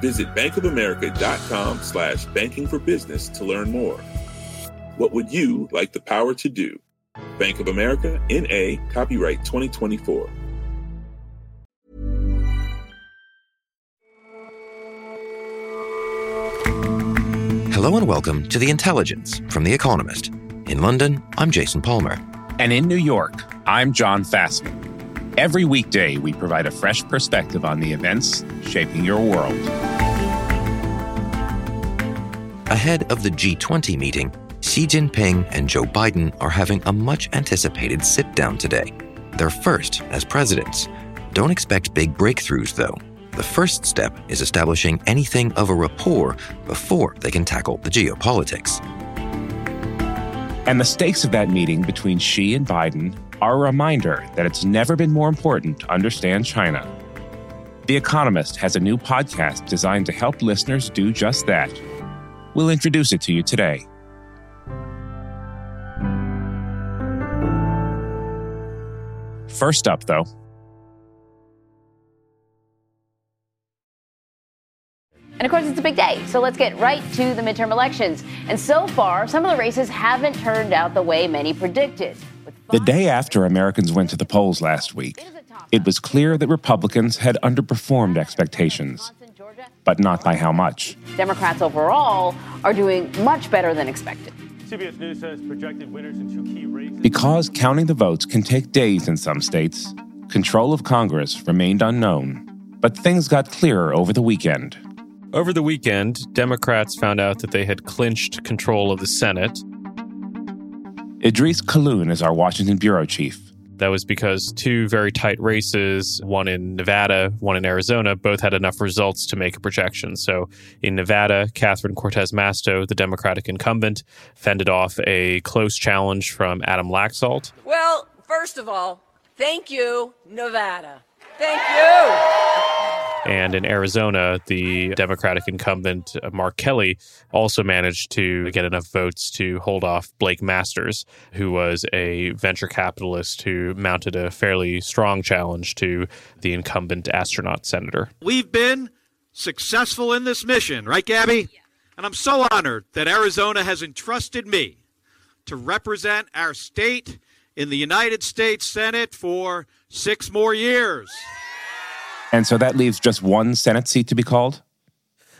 Visit bankofamerica.com slash banking for business to learn more. What would you like the power to do? Bank of America, N.A., copyright 2024. Hello and welcome to The Intelligence from The Economist. In London, I'm Jason Palmer. And in New York, I'm John Fasman. Every weekday, we provide a fresh perspective on the events shaping your world. Ahead of the G20 meeting, Xi Jinping and Joe Biden are having a much anticipated sit down today. Their first as presidents. Don't expect big breakthroughs, though. The first step is establishing anything of a rapport before they can tackle the geopolitics. And the stakes of that meeting between Xi and Biden are a reminder that it's never been more important to understand China. The Economist has a new podcast designed to help listeners do just that. We'll introduce it to you today. First up, though, And of course, it's a big day, so let's get right to the midterm elections. And so far, some of the races haven't turned out the way many predicted. The day after Americans went to the polls last week, it was clear that Republicans had underperformed expectations, but not by how much. Democrats overall are doing much better than expected. CBS News says projected winners in two key races. Because counting the votes can take days in some states, control of Congress remained unknown. But things got clearer over the weekend. Over the weekend, Democrats found out that they had clinched control of the Senate. Idrees Kahloon is our Washington bureau chief. That was because two very tight races, one in Nevada, one in Arizona, both had enough results to make a projection. So in Nevada, Catherine Cortez Masto, the Democratic incumbent, fended off a close challenge from Adam Laxalt. Well, first of all, thank you, Nevada. Thank you. And in Arizona, the Democratic incumbent, uh, Mark Kelly, also managed to get enough votes to hold off Blake Masters, who was a venture capitalist who mounted a fairly strong challenge to the incumbent astronaut senator. We've been successful in this mission, right, Gabby? And I'm so honored that Arizona has entrusted me to represent our state in the United States Senate for six more years. And so that leaves just one Senate seat to be called?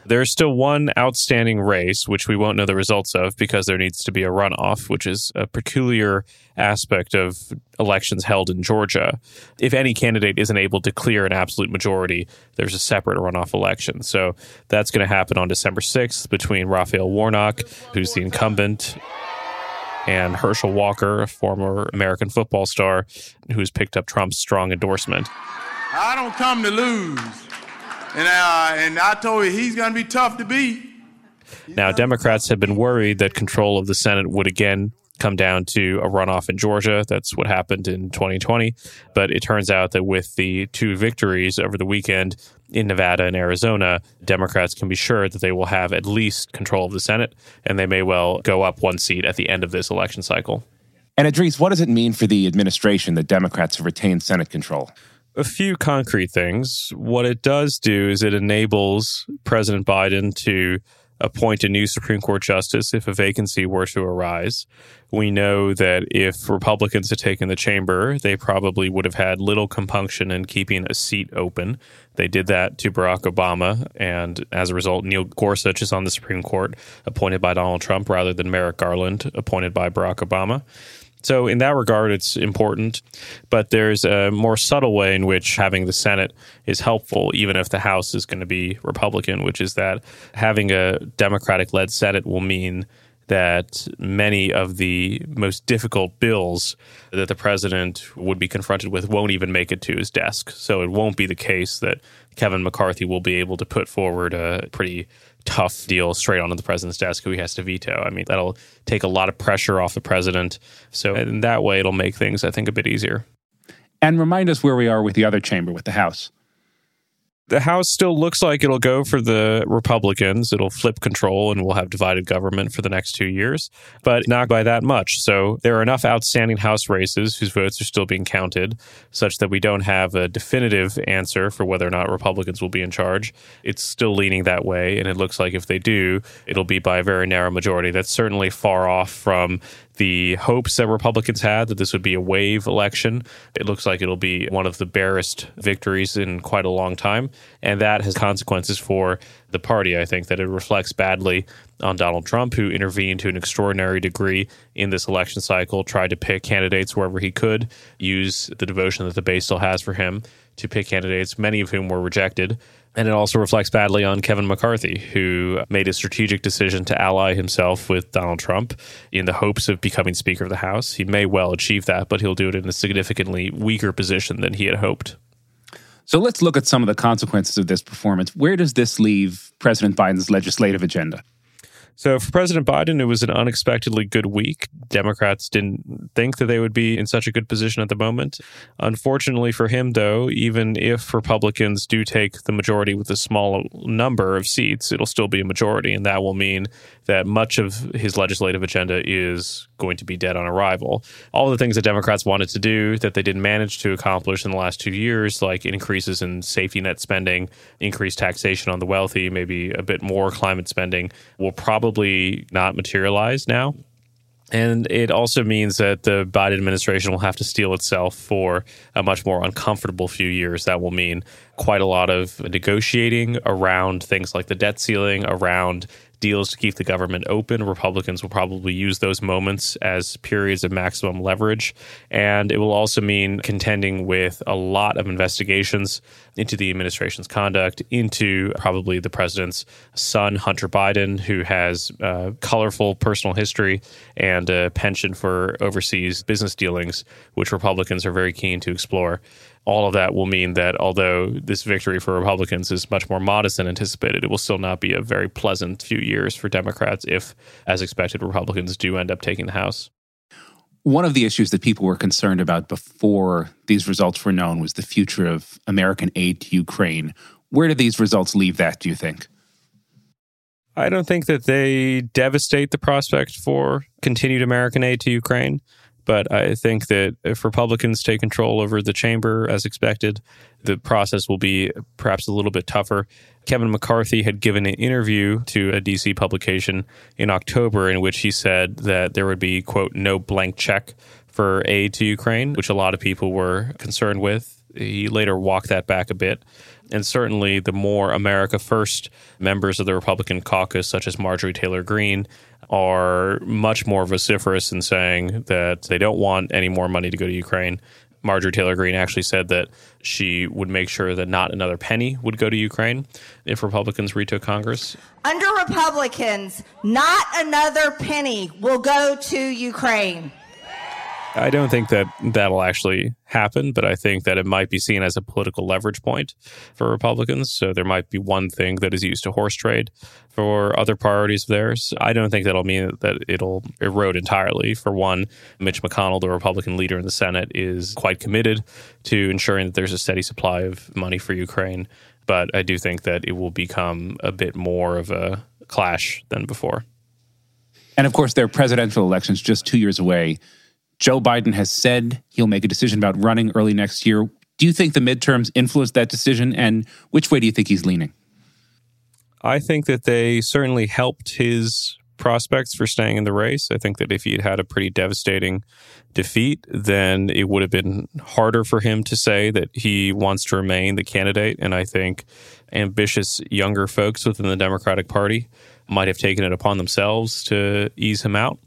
There's still one outstanding race, which we won't know the results of because there needs to be a runoff, which is a peculiar aspect of elections held in Georgia. If any candidate isn't able to clear an absolute majority, there's a separate runoff election. So that's going to happen on December 6th between Raphael Warnock, who's the incumbent, and Herschel Walker, a former American football star who's picked up Trump's strong endorsement. I don't come to lose. And, uh, and I told you he's going to be tough to beat. Now, Democrats have been worried that control of the Senate would again come down to a runoff in Georgia. That's what happened in 2020. But it turns out that with the two victories over the weekend in Nevada and Arizona, Democrats can be sure that they will have at least control of the Senate, and they may well go up one seat at the end of this election cycle. And Idrees, what does it mean for the administration that Democrats have retained Senate control? A few concrete things. What it does do is it enables President Biden to appoint a new Supreme Court justice if a vacancy were to arise. We know that if Republicans had taken the chamber, they probably would have had little compunction in keeping a seat open. They did that to Barack Obama, and as a result, Neil Gorsuch is on the Supreme Court, appointed by Donald Trump rather than Merrick Garland, appointed by Barack Obama. So, in that regard, it's important. But there's a more subtle way in which having the Senate is helpful, even if the House is going to be Republican, which is that having a Democratic led Senate will mean that many of the most difficult bills that the president would be confronted with won't even make it to his desk. So, it won't be the case that Kevin McCarthy will be able to put forward a pretty tough deal straight onto the president's desk who he has to veto. I mean, that'll take a lot of pressure off the president. So in that way, it'll make things, I think, a bit easier. And remind us where we are with the other chamber, with the House the House still looks like it'll go for the Republicans. It'll flip control and we'll have divided government for the next two years, but not by that much. So there are enough outstanding House races whose votes are still being counted, such that we don't have a definitive answer for whether or not Republicans will be in charge. It's still leaning that way. And it looks like if they do, it'll be by a very narrow majority. That's certainly far off from the hopes that Republicans had that this would be a wave election. It looks like it'll be one of the barest victories in quite a long time. And that has consequences for the party. I think that it reflects badly on Donald Trump, who intervened to an extraordinary degree in this election cycle, tried to pick candidates wherever he could, use the devotion that the base still has for him to pick candidates, many of whom were rejected. And it also reflects badly on Kevin McCarthy, who made a strategic decision to ally himself with Donald Trump in the hopes of becoming Speaker of the House. He may well achieve that, but he'll do it in a significantly weaker position than he had hoped. So let's look at some of the consequences of this performance. Where does this leave President Biden's legislative agenda? So for President Biden, it was an unexpectedly good week. Democrats didn't think that they would be in such a good position at the moment. Unfortunately for him, though, even if Republicans do take the majority with a small number of seats, it'll still be a majority. And that will mean that much of his legislative agenda is going to be dead on arrival. All the things that Democrats wanted to do that they didn't manage to accomplish in the last two years, like increases in safety net spending, increased taxation on the wealthy, maybe a bit more climate spending, will probably probably not materialize now. And it also means that the Biden administration will have to steel itself for a much more uncomfortable few years. That will mean quite a lot of negotiating around things like the debt ceiling, around deals to keep the government open. Republicans will probably use those moments as periods of maximum leverage. And it will also mean contending with a lot of investigations into the administration's conduct, into probably the president's son, Hunter Biden, who has a colorful personal history and a penchant for overseas business dealings, which Republicans are very keen to explore all of that will mean that although this victory for Republicans is much more modest than anticipated, it will still not be a very pleasant few years for Democrats if, as expected, Republicans do end up taking the House. One of the issues that people were concerned about before these results were known was the future of American aid to Ukraine. Where do these results leave that, do you think? I don't think that they devastate the prospect for continued American aid to Ukraine. But I think that if Republicans take control over the chamber as expected, the process will be perhaps a little bit tougher. Kevin McCarthy had given an interview to a DC publication in October in which he said that there would be, quote, no blank check for aid to Ukraine, which a lot of people were concerned with. He later walked that back a bit. And certainly, the more America First members of the Republican caucus, such as Marjorie Taylor Greene, are much more vociferous in saying that they don't want any more money to go to Ukraine. Marjorie Taylor Greene actually said that she would make sure that not another penny would go to Ukraine if Republicans retook Congress. Under Republicans, not another penny will go to Ukraine. I don't think that that'll actually happen, but I think that it might be seen as a political leverage point for Republicans. So there might be one thing that is used to horse trade for other priorities of theirs. I don't think that'll mean that it'll erode entirely. For one, Mitch McConnell, the Republican leader in the Senate, is quite committed to ensuring that there's a steady supply of money for Ukraine. But I do think that it will become a bit more of a clash than before. And of course, there are presidential elections just two years away. Joe Biden has said he'll make a decision about running early next year. Do you think the midterms influenced that decision? And which way do you think he's leaning? I think that they certainly helped his prospects for staying in the race. I think that if he had had a pretty devastating defeat, then it would have been harder for him to say that he wants to remain the candidate. And I think ambitious younger folks within the Democratic Party might have taken it upon themselves to ease him out.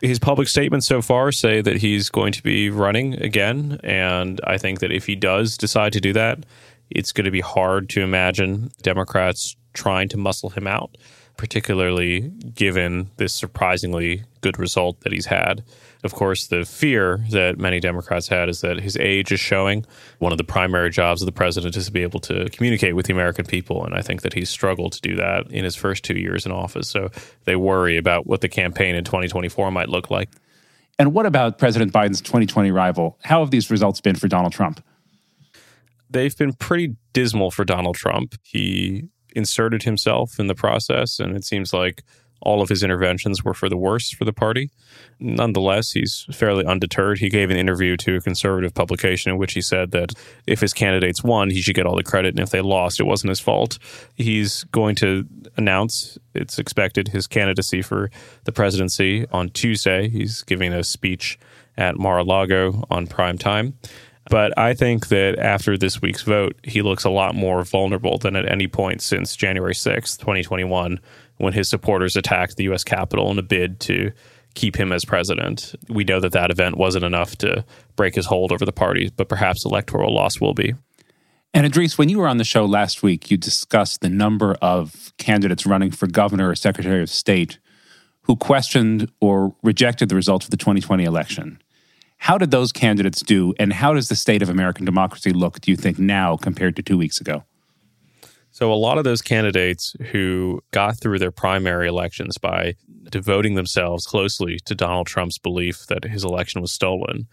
His public statements so far say that he's going to be running again. And I think that if he does decide to do that, it's going to be hard to imagine Democrats trying to muscle him out. particularly given this surprisingly good result that he's had. Of course, the fear that many Democrats had is that his age is showing. One of the primary jobs of the president is to be able to communicate with the American people. And I think that he's struggled to do that in his first two years in office. So they worry about what the campaign in 2024 might look like. And what about President Biden's 2020 rival? How have these results been for Donald Trump? They've been pretty dismal for Donald Trump. He inserted himself in the process, and it seems like all of his interventions were for the worse for the party. Nonetheless, he's fairly undeterred. He gave an interview to a conservative publication in which he said that if his candidates won, he should get all the credit, and if they lost, it wasn't his fault. He's going to announce, it's expected, his candidacy for the presidency on Tuesday. He's giving a speech at Mar a Lago on prime time. But I think that after this week's vote, he looks a lot more vulnerable than at any point since January 6th, 2021, when his supporters attacked the U.S. Capitol in a bid to keep him as president. We know that that event wasn't enough to break his hold over the party, but perhaps electoral loss will be. And Idrees, when you were on the show last week, you discussed the number of candidates running for governor or secretary of state who questioned or rejected the results of the 2020 election. How did those candidates do, and how does the state of American democracy look, do you think, now compared to two weeks ago? So, a lot of those candidates who got through their primary elections by devoting themselves closely to Donald Trump's belief that his election was stolen,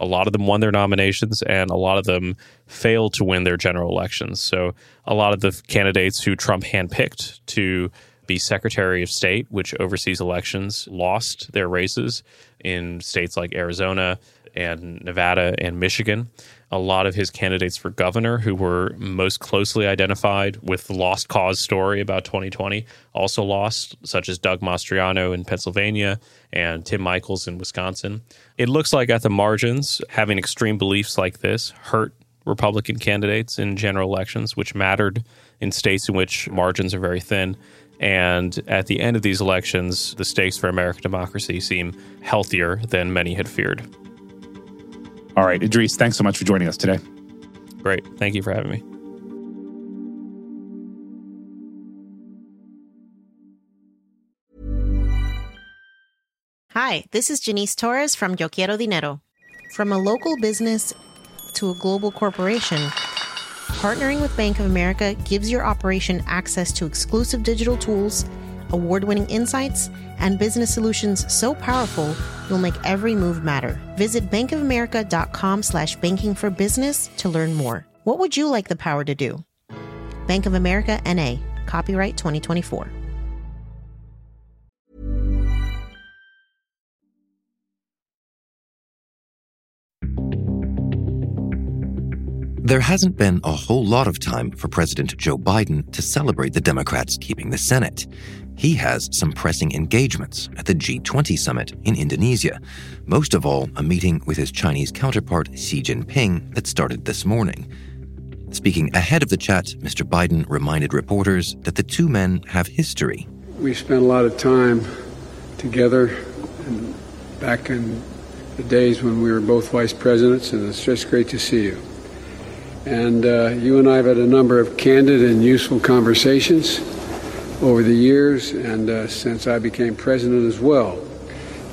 a lot of them won their nominations and a lot of them failed to win their general elections. So, a lot of the candidates who Trump handpicked to be Secretary of State, which oversees elections, lost their races in states like Arizona and Nevada and Michigan. A lot of his candidates for governor, who were most closely identified with the lost cause story about 2020, also lost, such as Doug Mastriano in Pennsylvania and Tim Michels in Wisconsin. It looks like at the margins, having extreme beliefs like this hurt Republican candidates in general elections, which mattered in states in which margins are very thin. And at the end of these elections, the stakes for American democracy seem healthier than many had feared. All right, Idrees, thanks so much for joining us today. Great. Thank you for having me. Hi, this is Janice Torres from Yo Quiero Dinero. From a local business to a global corporation, partnering with Bank of America gives your operation access to exclusive digital tools, award winning insights, and business solutions so powerful you'll make every move matter. Visit bankofamerica.com slash banking for business to learn more. What would you like the power to do? Bank of America NA, copyright 2024. There hasn't been a whole lot of time for President Joe Biden to celebrate the Democrats keeping the Senate. He has some pressing engagements at the G20 summit in Indonesia, most of all, a meeting with his Chinese counterpart Xi Jinping that started this morning. Speaking ahead of the chat, Mr. Biden reminded reporters that the two men have history. We spent a lot of time together and back in the days when we were both vice presidents, and it's just great to see you. And uh, you and I have had a number of candid and useful conversations over the years, and uh, since I became president as well.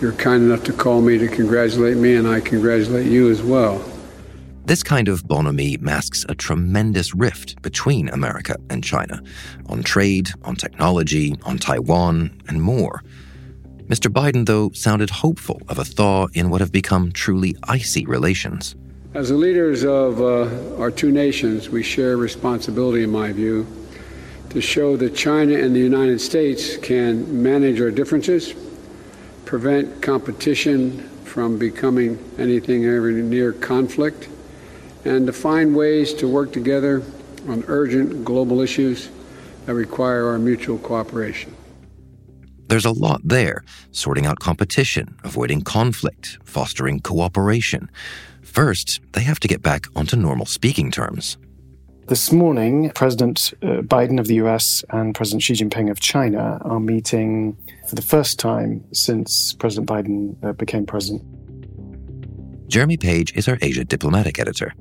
You're kind enough to call me to congratulate me, and I congratulate you as well. This kind of bonhomie masks a tremendous rift between America and China on trade, on technology, on Taiwan, and more. Mr. Biden, though, sounded hopeful of a thaw in what have become truly icy relations. As the leaders of uh, our two nations, we share responsibility, in my view, to show that China and the United States can manage our differences, prevent competition from becoming anything ever near conflict, and to find ways to work together on urgent global issues that require our mutual cooperation. There's a lot there sorting out competition, avoiding conflict, fostering cooperation. First, they have to get back onto normal speaking terms. This morning, President uh, Biden of the US and President Xi Jinping of China are meeting for the first time since President Biden uh, became president. Jeremy Page is our Asia diplomatic editor.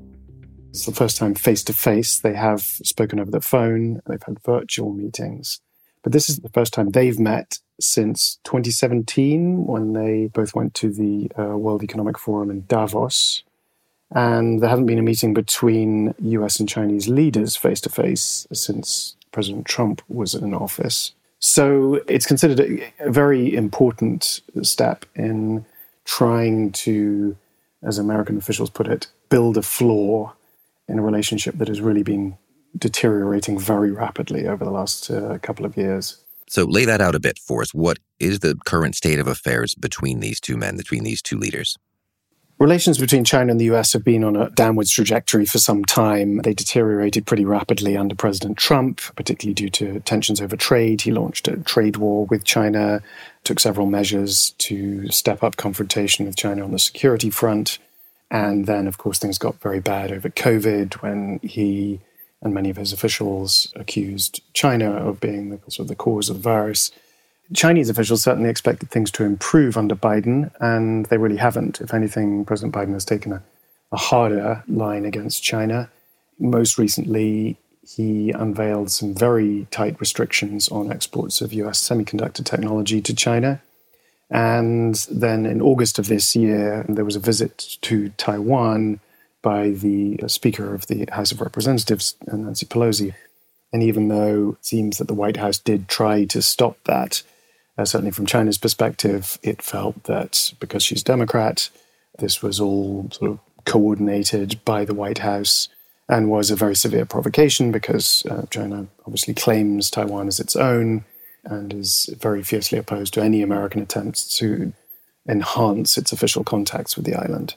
It's the first time face to face. They have spoken over the phone, they've had virtual meetings. But this is the first time they've met since 2017 when they both went to the uh, World Economic Forum in Davos. And there hasn't been a meeting between US and Chinese leaders face to face since President Trump was in office. So it's considered a, a very important step in trying to, as American officials put it, build a floor in a relationship that has really been deteriorating very rapidly over the last uh, couple of years. So lay that out a bit for us. What is the current state of affairs between these two men, between these two leaders? Relations between China and the US have been on a downwards trajectory for some time. They deteriorated pretty rapidly under President Trump, particularly due to tensions over trade. He launched a trade war with China, took several measures to step up confrontation with China on the security front. And then, of course, things got very bad over COVID when he and many of his officials accused China of being the, sort of the cause of the virus. Chinese officials certainly expected things to improve under Biden, and they really haven't. If anything, President Biden has taken a, a harder line against China. Most recently, he unveiled some very tight restrictions on exports of US semiconductor technology to China. And then in August of this year, there was a visit to Taiwan by the Speaker of the House of Representatives, Nancy Pelosi. And even though it seems that the White House did try to stop that, uh, certainly from China's perspective, it felt that because she's Democrat, this was all sort of coordinated by the White House and was a very severe provocation because uh, China obviously claims Taiwan as its own and is very fiercely opposed to any American attempts to enhance its official contacts with the island.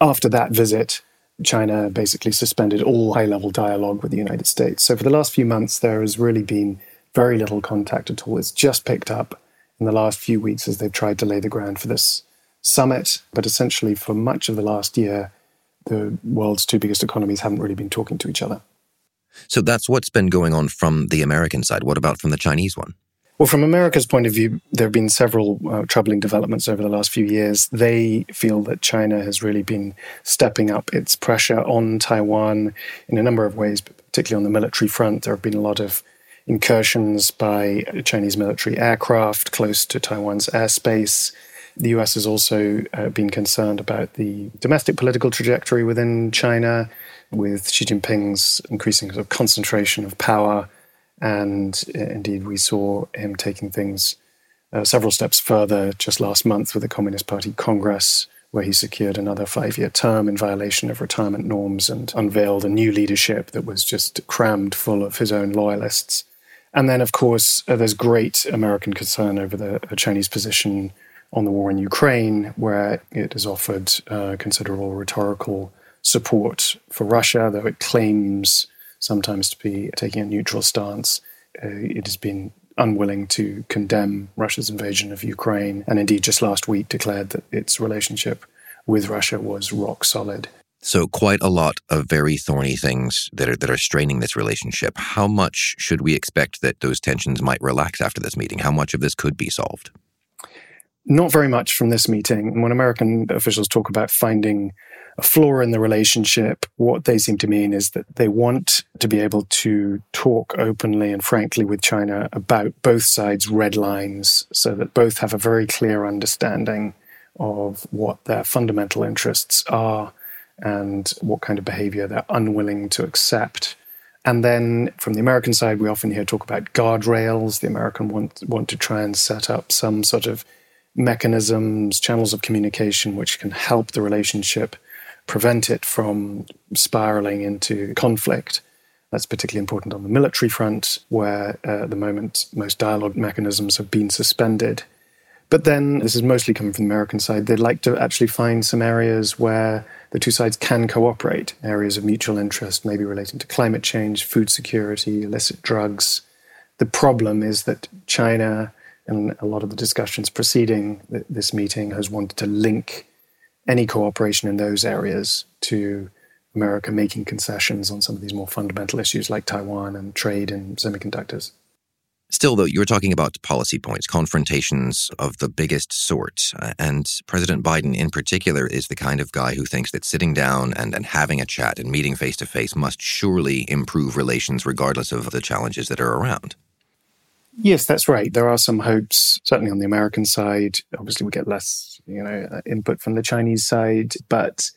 After that visit, China basically suspended all high level dialogue with the United States. So, for the last few months, there has really been very little contact at all. It's just picked up in the last few weeks as they've tried to lay the ground for this summit. But essentially, for much of the last year, the world's two biggest economies haven't really been talking to each other. So that's what's been going on from the American side. What about from the Chinese one? Well, from America's point of view, there have been several uh, troubling developments over the last few years. They feel that China has really been stepping up its pressure on Taiwan in a number of ways, but particularly on the military front. There have been a lot of incursions by Chinese military aircraft close to Taiwan's airspace. The US has also uh, been concerned about the domestic political trajectory within China, with Xi Jinping's increasing sort of concentration of power and uh, indeed, we saw him taking things uh, several steps further just last month with the Communist Party Congress, where he secured another five year term in violation of retirement norms and unveiled a new leadership that was just crammed full of his own loyalists. And then, of course, uh, there's great American concern over the Chinese position on the war in Ukraine, where it has offered uh, considerable rhetorical support for Russia, though it claims sometimes to be taking a neutral stance. Uh, it has been unwilling to condemn Russia's invasion of Ukraine, and indeed just last week declared that its relationship with Russia was rock solid. So, quite a lot of very thorny things that are that are straining this relationship. How much should we expect that those tensions might relax after this meeting? How much of this could be solved? Not very much from this meeting. When American officials talk about finding a floor in the relationship, what they seem to mean is that they want to be able to talk openly and frankly with China about both sides' red lines so that both have a very clear understanding of what their fundamental interests are and what kind of behavior they're unwilling to accept. And then from the American side, we often hear talk about guardrails. The American want, want to try and set up some sort of mechanisms, channels of communication which can help the relationship prevent it from spiraling into conflict. That's particularly important on the military front, where uh, at the moment most dialogue mechanisms have been suspended. But then, this is mostly coming from the American side, they'd like to actually find some areas where the two sides can cooperate, areas of mutual interest, maybe relating to climate change, food security, illicit drugs. The problem is that China, and a lot of the discussions preceding this meeting, has wanted to link any cooperation in those areas to America making concessions on some of these more fundamental issues like Taiwan and trade and semiconductors. Still, though, you were talking about policy points, confrontations of the biggest sort. Uh, and President Biden, in particular, is the kind of guy who thinks that sitting down and, and having a chat and meeting face to face must surely improve relations regardless of the challenges that are around. Yes, that's right. There are some hopes, certainly on the American side. Obviously, we get less, you know, uh, input from the Chinese side, but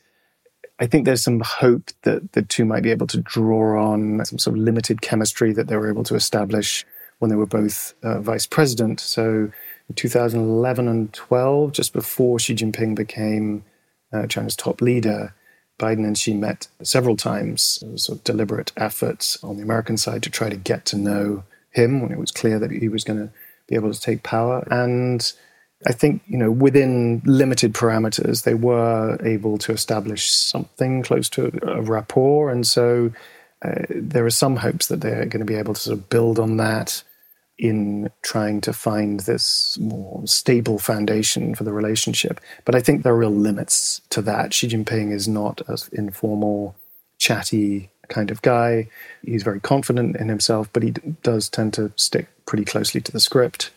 I think there's some hope that the two might be able to draw on some sort of limited chemistry that they were able to establish when they were both uh, vice president. So, in 2011 and 12, just before Xi Jinping became uh, China's top leader, Biden and Xi met several times. Was sort of deliberate efforts on the American side to try to get to know him when it was clear that he was going to be able to take power. And I think, you know, within limited parameters, they were able to establish something close to a rapport. And so uh, there are some hopes that they're going to be able to sort of build on that in trying to find this more stable foundation for the relationship. But I think there are real limits to that. Xi Jinping is not as informal, chatty kind of guy. He's very confident in himself, but he does tend to stick pretty closely to the script.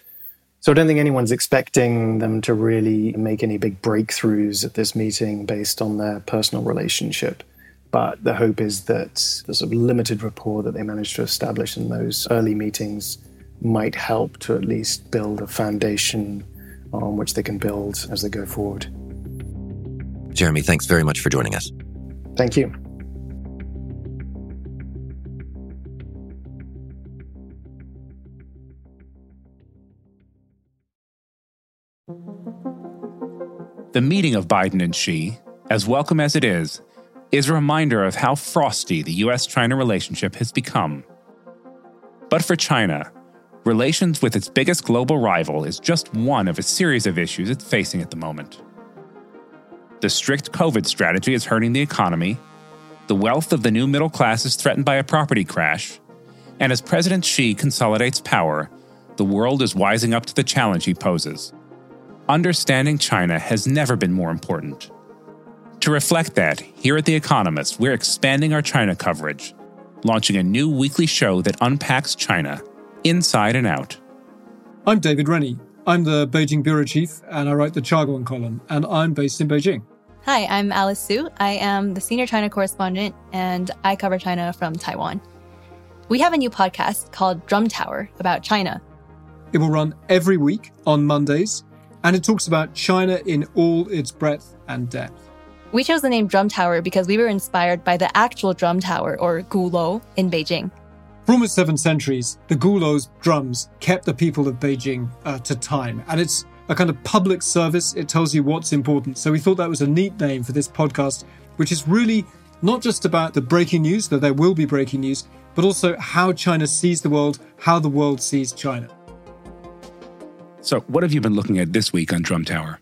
So I don't think anyone's expecting them to really make any big breakthroughs at this meeting based on their personal relationship. But the hope is that the sort of limited rapport that they managed to establish in those early meetings might help to at least build a foundation on which they can build as they go forward. Jeremy, thanks very much for joining us. Thank you. The meeting of Biden and Xi, as welcome as it is, is a reminder of how frosty the US China relationship has become. But for China, relations with its biggest global rival is just one of a series of issues it's facing at the moment. The strict COVID strategy is hurting the economy, the wealth of the new middle class is threatened by a property crash, and as President Xi consolidates power, the world is wising up to the challenge he poses. Understanding China has never been more important. To reflect that, here at The Economist, we're expanding our China coverage, launching a new weekly show that unpacks China inside and out. I'm David Rennie. I'm the Beijing bureau chief, and I write the Chaguan column, and I'm based in Beijing. Hi, I'm Alice Su. I am the senior China correspondent, and I cover China from Taiwan. We have a new podcast called Drum Tower about China. It will run every week on Mondays, and it talks about China in all its breadth and depth. We chose the name Drum Tower because we were inspired by the actual drum tower, or Gulou, in Beijing. For almost seven centuries, the Gulou's drums kept the people of Beijing uh, to time, and it's a kind of public service. It tells you what's important. So we thought that was a neat name for this podcast, which is really not just about the breaking news, though there will be breaking news, but also how China sees the world, how the world sees China. So, what have you been looking at this week on Drum Tower?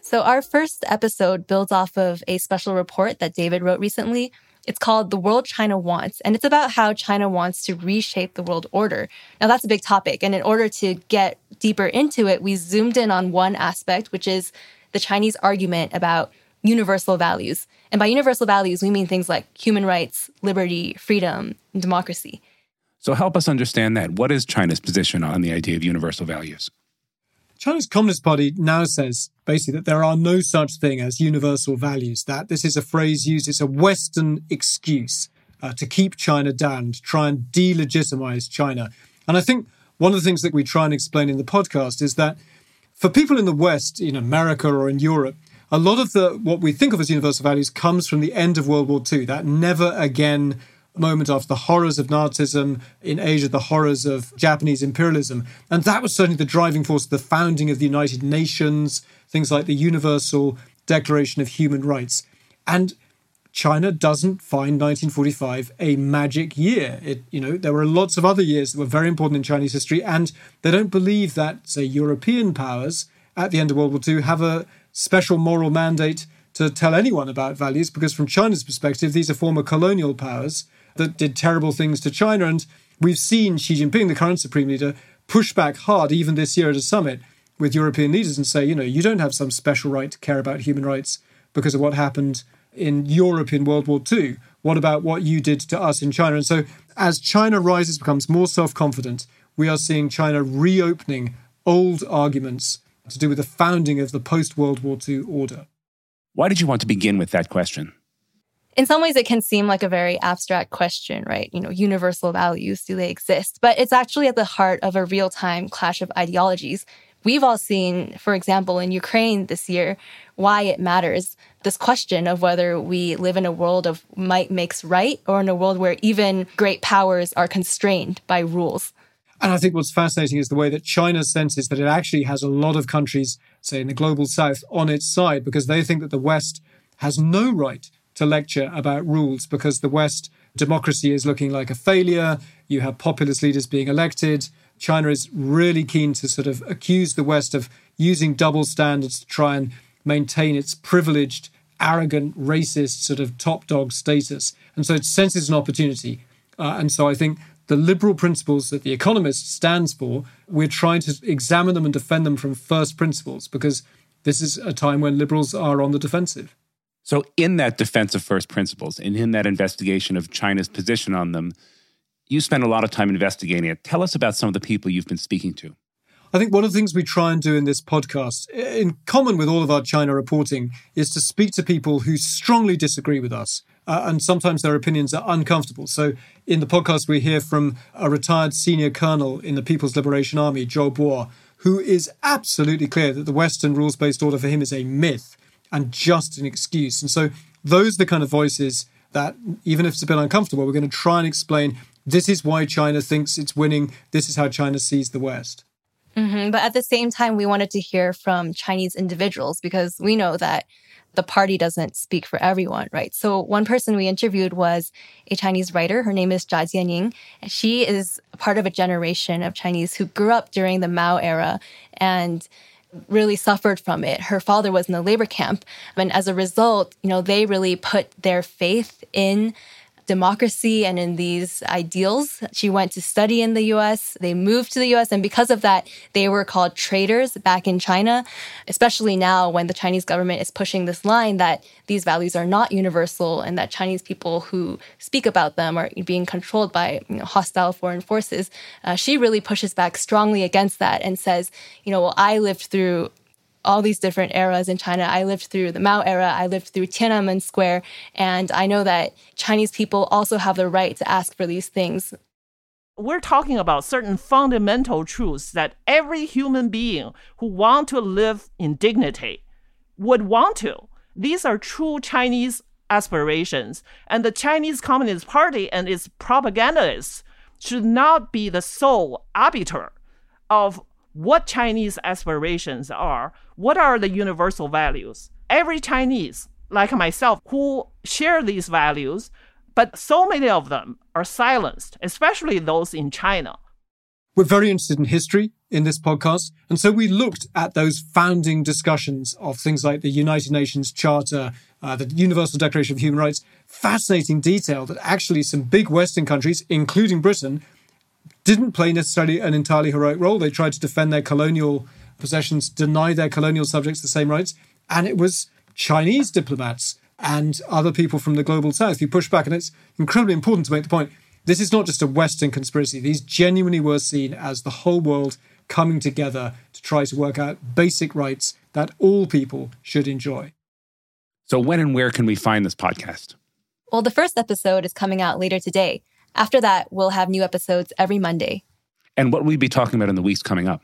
So, our first episode builds off of a special report that David wrote recently. It's called The World China Wants, and it's about how China wants to reshape the world order. Now, that's a big topic. And in order to get deeper into it, we zoomed in on one aspect, which is the Chinese argument about universal values. And by universal values, we mean things like human rights, liberty, freedom, and democracy. So, help us understand that. What is China's position on the idea of universal values? China's Communist Party now says basically that there are no such thing as universal values, that this is a phrase used, it's a Western excuse uh, to keep China down, to try and delegitimize China. And I think one of the things that we try and explain in the podcast is that for people in the West, in America or in Europe, a lot of the what we think of as universal values comes from the end of World War II, that never again moment after the horrors of Nazism in Asia, the horrors of Japanese imperialism. And that was certainly the driving force of the founding of the United Nations, things like the Universal Declaration of Human Rights. And China doesn't find 1945 a magic year. It, you know, there were lots of other years that were very important in Chinese history, and they don't believe that, say, European powers at the end of World War II have a special moral mandate to tell anyone about values, because from China's perspective, these are former colonial powers that did terrible things to China. And we've seen Xi Jinping, the current supreme leader, push back hard, even this year at a summit with European leaders, and say, you know, you don't have some special right to care about human rights because of what happened in Europe in World War II. What about what you did to us in China? And so, as China rises, becomes more self confident, we are seeing China reopening old arguments to do with the founding of the post World War II order. Why did you want to begin with that question? In some ways it can seem like a very abstract question, right? You know, universal values, do they exist? But it's actually at the heart of a real time clash of ideologies. We've all seen, for example, in Ukraine this year, why it matters. This question of whether we live in a world of might makes right or in a world where even great powers are constrained by rules. And I think what's fascinating is the way that China senses that it actually has a lot of countries, say in the global south, on its side because they think that the West has no right to lecture about rules because the West democracy is looking like a failure. You have populist leaders being elected. China is really keen to sort of accuse the West of using double standards to try and maintain its privileged, arrogant, racist sort of top dog status. And so it senses an opportunity. Uh, and so I think the liberal principles that The Economist stands for, we're trying to examine them and defend them from first principles because this is a time when liberals are on the defensive. So, in that defense of first principles and in that investigation of China's position on them, you spent a lot of time investigating it. Tell us about some of the people you've been speaking to. I think one of the things we try and do in this podcast, in common with all of our China reporting, is to speak to people who strongly disagree with us. Uh, and sometimes their opinions are uncomfortable. So, in the podcast, we hear from a retired senior colonel in the People's Liberation Army, Zhou Bo, who is absolutely clear that the Western rules based order for him is a myth and just an excuse. And so those are the kind of voices that, even if it's a bit uncomfortable, we're going to try and explain this is why China thinks it's winning, this is how China sees the West. Mm-hmm. But at the same time, we wanted to hear from Chinese individuals because we know that the party doesn't speak for everyone, right? So one person we interviewed was a Chinese writer. Her name is Zha Jianying. She is part of a generation of Chinese who grew up during the Mao era and really suffered from it. Her father was in the labor camp. And as a result, you know, they really put their faith in democracy and in these ideals. She went to study in the US. They moved to the US. And because of that, they were called traitors back in China, especially now when the Chinese government is pushing this line that these values are not universal and that Chinese people who speak about them are being controlled by you know, hostile foreign forces. Uh, she really pushes back strongly against that and says, you know, well, I lived through all these different eras in China. I lived through the Mao era, I lived through Tiananmen Square, and I know that Chinese people also have the right to ask for these things. We're talking about certain fundamental truths that every human being who want to live in dignity would want to. These are true Chinese aspirations, and the Chinese Communist Party and its propagandists should not be the sole arbiter of what Chinese aspirations are, what are the universal values. Every Chinese, like myself, who share these values, but so many of them are silenced, especially those in China. We're very interested in history in this podcast. And so we looked at those founding discussions of things like the United Nations Charter, uh, the Universal Declaration of Human Rights. Fascinating detail that actually some big Western countries, including Britain, didn't play necessarily an entirely heroic role. They tried to defend their colonial possessions, deny their colonial subjects the same rights. And it was Chinese diplomats and other people from the global south who pushed back. And it's incredibly important to make the point this is not just a Western conspiracy. These genuinely were seen as the whole world coming together to try to work out basic rights that all people should enjoy. So, when and where can we find this podcast? Well, the first episode is coming out later today. After that, we'll have new episodes every Monday. And what will we be talking about in the weeks coming up?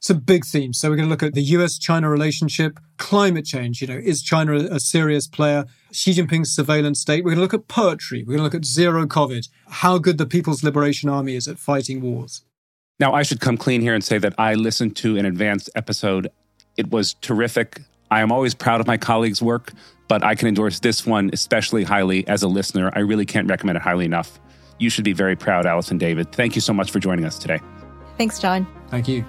Some big themes. So we're going to look at the US China relationship, climate change. You know, is China a serious player? Xi Jinping's surveillance state. We're going to look at poetry. We're going to look at zero COVID, how good the People's Liberation Army is at fighting wars. Now, I should come clean here and say that I listened to an advanced episode. It was terrific. I am always proud of my colleagues' work, but I can endorse this one especially highly as a listener. I really can't recommend it highly enough. You should be very proud, Alice and David. Thank you so much for joining us today. Thanks, John. Thank you.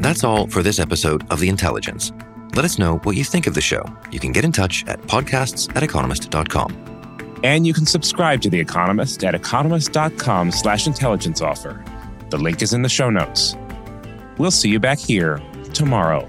That's all for this episode of The Intelligence. Let us know what you think of the show. You can get in touch at podcasts at economist.com. And you can subscribe to The Economist at economist.com slash intelligence offer. The link is in the show notes. We'll see you back here tomorrow.